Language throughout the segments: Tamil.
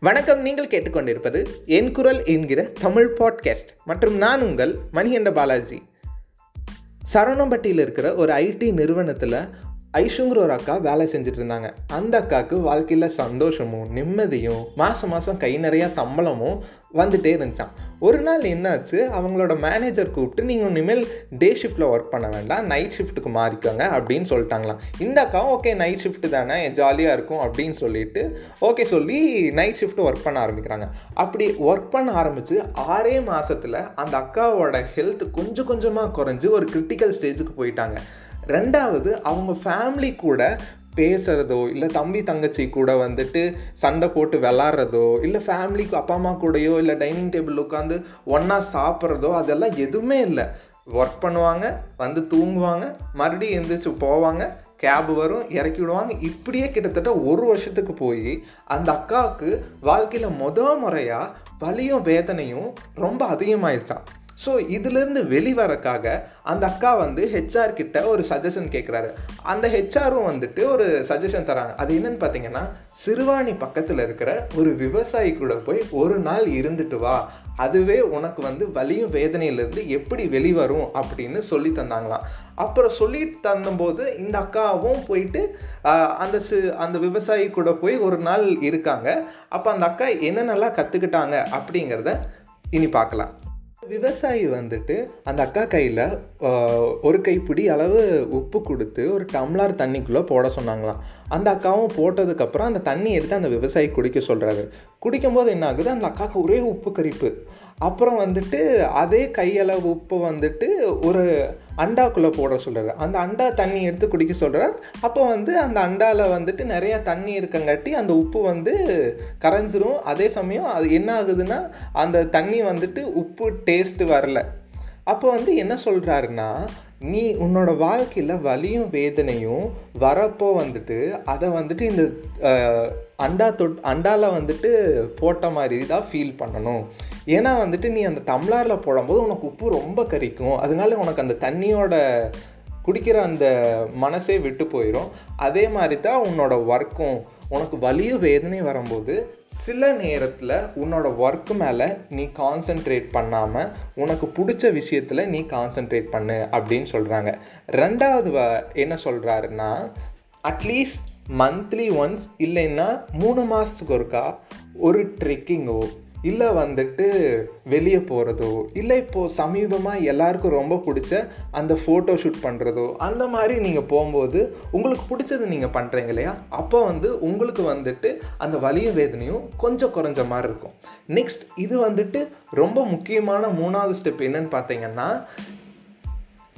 வணக்கம் நீங்கள் கேட்டுக்கொண்டிருப்பது என் குரல் என்கிற தமிழ் பாட்காஸ்ட் மற்றும் நான் உங்கள் மணிகண்ட பாலாஜி. சரவணம்பட்டியில் இருக்கிற ஒரு ஐடி நிறுவனத்தில் ஐஷுங்கிற ஒரு அக்கா வேலை செஞ்சுட்டு இருந்தாங்க அந்த அக்காவுக்கு வாழ்க்கையில் சந்தோஷமும் நிம்மதியும் மாதம் மாதம் கை நிறையா சம்பளமும் வந்துட்டே இருந்துச்சான் ஒரு நாள் என்னாச்சு? அவங்களோட மேனேஜர் கூப்பிட்டு நீங்கள் இனிமேல் டே ஷிஃப்ட்டில் ஒர்க் பண்ண வேண்டாம். நைட் ஷிஃப்ட்டுக்கு மாறிக்கோங்க அப்படின்னு சொல்லிட்டாங்களாம். இந்த அக்காவும் ஓகே நைட் ஷிஃப்ட்டு தானே ஜாலியாக இருக்கும் அப்படின்னு சொல்லிட்டு ஓகே சொல்லி நைட் ஷிஃப்ட் ஒர்க் பண்ண ஆரம்பிக்கிறாங்க. அப்படி ஒர்க் பண்ண ஆரம்பித்து ஆறே மாதத்தில் அந்த அக்காவோட ஹெல்த் கொஞ்சம் கொஞ்சமாக குறைஞ்சி ஒரு கிரிட்டிக்கல் ஸ்டேஜுக்கு போயிட்டாங்க. ரெண்டாவது அவங்க ஃபேமிலி கூட பேசுகிறதோ இல்லை தம்பி தங்கச்சி கூட வந்துட்டு சண்டை போட்டு விளாட்றதோ இல்லை ஃபேமிலிக்கு அப்பா அம்மா கூடயோ இல்லை டைனிங் டேபிள் உட்காந்து ஒன்றா சாப்பிட்றதோ அதெல்லாம் எதுவுமே இல்லை. ஒர்க் பண்ணுவாங்க வந்து தூங்குவாங்க மறுபடியும் எழுந்திரிச்சு போவாங்க கேப் வரும் இறக்கி விடுவாங்க. இப்படியே கிட்டத்தட்ட ஒரு வருஷத்துக்கு போய் அந்த அக்காவுக்கு வாழ்க்கையில் மொதல் முறையாக வலியும் வேதனையும் ரொம்ப அதிகமாயிருச்சான் ஸோ இதுலேருந்து வெளிவரக்காக அந்த அக்கா வந்து ஹெச்ஆர் கிட்ட ஒரு சஜஷன் கேட்குறாரு அந்த ஹெச்ஆரும் வந்துட்டு ஒரு சஜஷன் தராங்க. அது என்னன்னு பார்த்தீங்கன்னா சிறுவாணி பக்கத்தில் இருக்கிற ஒரு விவசாயி கூட போய் ஒரு நாள் இருந்துட்டு வா. அதுவே உனக்கு வந்து வலியும் வேதனையிலேருந்து எப்படி வெளிவரும் அப்படின்னு சொல்லி தந்தாங்களாம். அப்புறம் சொல்லி தந்தபோது இந்த அக்காவும் போயிட்டு அந்த சி அந்த விவசாயி கூட போய் ஒரு நாள் இருக்காங்க. அப்போ அந்த அக்கா என்னென்னலாம் கற்றுக்கிட்டாங்க அப்படிங்கிறத இனி பார்க்கலாம் விவசாயி வந்துட்டு அந்த அக்கா கையில் ஒரு கைப்பிடி அளவு உப்பு கொடுத்து ஒரு டம்ளார் தண்ணிக்குள்ளே போட சொன்னாங்களாம். அந்த அக்காவும் போட்டதுக்கப்புறம் அந்த தண்ணி எடுத்து அந்த விவசாயி குடிக்க சொல்கிறாரு குடிக்கும்போது என்ன ஆகுது? அந்த அக்காவுக்கு ஒரே உப்பு கரிப்பு. அப்புறம் வந்துட்டு அதே கையளவு உப்பு வந்துட்டு ஒரு அண்டாக்குள்ளே போட சொல்கிறார் அந்த அண்டா தண்ணி எடுத்து குடிக்க சொல்கிறார் அப்போ வந்து அந்த அண்டாவில் வந்துட்டு நிறையா தண்ணி இருக்கங்காட்டி அந்த உப்பு வந்து கரைஞ்சிரும். அதே சமயம் அது என்ன ஆகுதுன்னா அந்த தண்ணி வந்துட்டு உப்பு டேஸ்ட்டு வரல. அப்போ வந்து என்ன சொல்கிறாருன்னா நீ உன்னோட வாழ்க்கையில் வலியும் வேதனையும் வரப்போ வந்துட்டு அதை வந்துட்டு இந்த அண்டா தொட் அண்டாவில் வந்துட்டு போட்ட மாதிரி தான் ஃபீல் பண்ணணும். ஏன்னா வந்துட்டு நீ அந்த டம்ளாரில் போடும்போது உனக்கு உப்பு ரொம்ப கரிக்கும். அதனால உனக்கு அந்த தண்ணியோட குடிக்கிற அந்த மனசே விட்டு போயிடும் அதே மாதிரி தான் உன்னோட ஒர்க்கும் உனக்கு வலியும் வேதனை வரும்போது சில நேரத்தில் உன்னோட ஒர்க்கு மேலே நீ கான்சென்ட்ரேட் பண்ணாமல் உனக்கு பிடிச்ச விஷயத்தில் நீ கான்சென்ட்ரேட் பண்ணு அப்படின்னு சொல்கிறாங்க ரெண்டாவது என்ன சொல்கிறாருன்னா அட்லீஸ்ட் மந்த்லி ஒன்ஸ் இல்லைன்னா மூணு மாதத்துக்கு ஒருக்கா ஒரு ட்ரெக்கிங்கோ இல்லை வந்துட்டு வெளியே போகிறதோ இல்லை இப்போது சமீபமாக எல்லாருக்கும் ரொம்ப பிடிச்ச அந்த ஃபோட்டோ ஷூட் பண்ணுறதோ அந்த மாதிரி நீங்கள் போகும்போது உங்களுக்கு பிடிச்சது நீங்கள் பண்ணுறீங்க இல்லையா? அப்போ வந்து உங்களுக்கு வந்துட்டு அந்த வலியும் வேதனையும் கொஞ்சம் குறைஞ்ச மாதிரி இருக்கும். நெக்ஸ்ட் இது வந்துட்டு ரொம்ப முக்கியமான மூணாவது ஸ்டெப் என்னன்னு பார்த்தீங்கன்னா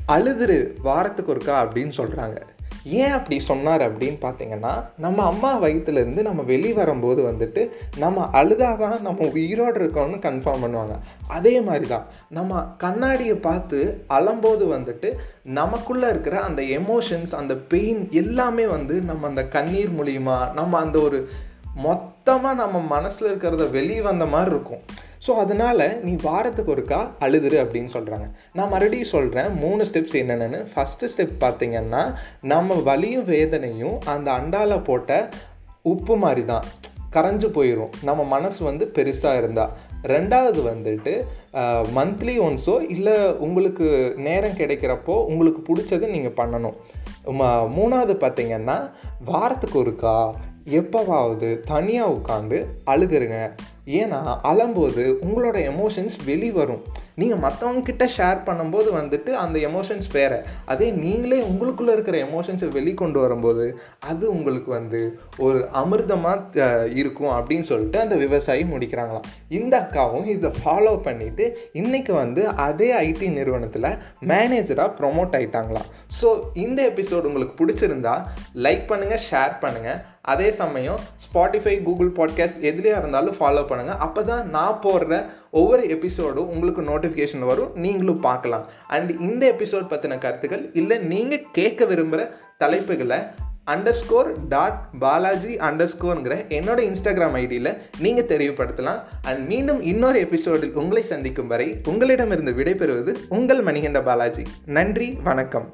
அழுதுரு வாரத்துக்கு ஒருக்கா அப்படின்னு சொல்கிறாங்க ஏன் அப்படி சொன்னார் அப்படின்னு பார்த்தீங்கன்னா நம்ம அம்மா வயிற்றுலேருந்து நம்ம வெளி வரும்போது வந்துட்டு நம்ம அழுதாதான் நம்ம உயிரோடு இருக்கோம்னு கன்ஃபார்ம் பண்ணுவாங்க. அதே மாதிரி தான் நம்ம கண்ணாடியை பார்த்து அலம்போது வந்துட்டு நமக்குள்ளே இருக்கிற அந்த எமோஷன்ஸ் அந்த பெயின் எல்லாமே வந்து நம்ம அந்த கண்ணீர் மூலியமாக நம்ம அந்த ஒரு மொத்தமாக நம்ம மனசில் இருக்கிறத வெளியே வந்த மாதிரி இருக்கும். ஸோ அதனால் நீ வாரத்துக்கு ஒருக்கா அழுதுரு அப்படின்னு சொல்கிறாங்க நான் மறுபடியும் சொல்கிறேன் மூணு ஸ்டெப்ஸ் என்னென்னு ஃபஸ்ட்டு ஸ்டெப் பார்த்திங்கன்னா நம்ம வலியும் வேதனையும் அந்த அண்டாவில் போட்ட உப்பு மாதிரி தான் கரைஞ்சு போயிடும் நம்ம மனசு வந்து பெருசாக இருந்தால் ரெண்டாவது வந்துட்டு மந்த்லி ஒன்ஸோ இல்லை உங்களுக்கு நேரம் கிடைக்கிறப்போ உங்களுக்கு பிடிச்சதை நீங்கள் பண்ணணும். மூணாவது பார்த்திங்கன்னா வாரத்துக்கு ஒருக்கா எப்போவாவது தனியாக உட்காந்து அழுகுறங்க. ஏன்னா அழும்போது உங்களோட எமோஷன்ஸ் வெளிவரும். நீங்கள் மற்றவங்கக்கிட்ட ஷேர் பண்ணும்போது வந்துட்டு அந்த எமோஷன்ஸ் வேறு. அதே நீங்களே உங்களுக்குள்ளே இருக்கிற எமோஷன்ஸை வெளிக்கொண்டு வரும்போது அது உங்களுக்கு வந்து ஒரு அமிர்தமாக இருக்கும் அப்படின்னு சொல்லிட்டு அந்த விவசாயி முடிக்கிறாங்களாம். இந்த அக்காவும் இதை ஃபாலோ பண்ணிவிட்டு இன்றைக்கி வந்து அதே ஐடி நிறுவனத்தில் மேனேஜராக ப்ரொமோட் ஆகிட்டாங்களாம் ஸோ இந்த எபிசோடு உங்களுக்கு பிடிச்சிருந்தா லைக் பண்ணுங்கள் ஷேர் பண்ணுங்கள் அதே சமயம் ஸ்பாட்டிஃபை கூகுள் பாட்காஸ்ட் எதுலேயா இருந்தாலும் ஃபாலோ பண்ணுங்கள் அப்போ தான் நான் போடுற ஒவ்வொரு எபிசோடும் உங்களுக்கு நோட்டிஃபிகேஷன் வரும். நீங்களும் பார்க்கலாம். அண்ட் இந்த எபிசோட் பற்றின கருத்துக்கள் இல்லை நீங்கள் கேட்க விரும்புகிற தலைப்புகளை அண்டர் ஸ்கோர் டாட் பாலாஜி அண்டர் ஸ்கோருங்கிற என்னோட இன்ஸ்டாகிராம் ஐடியில் நீங்கள் தெரியப்படுத்தலாம். அண்ட் மீண்டும் இன்னொரு எபிசோடில் உங்களை சந்திக்கும் வரை உங்களிடமிருந்து விடைபெறுவது உங்கள் மணிகண்ட பாலாஜி. நன்றி வணக்கம்.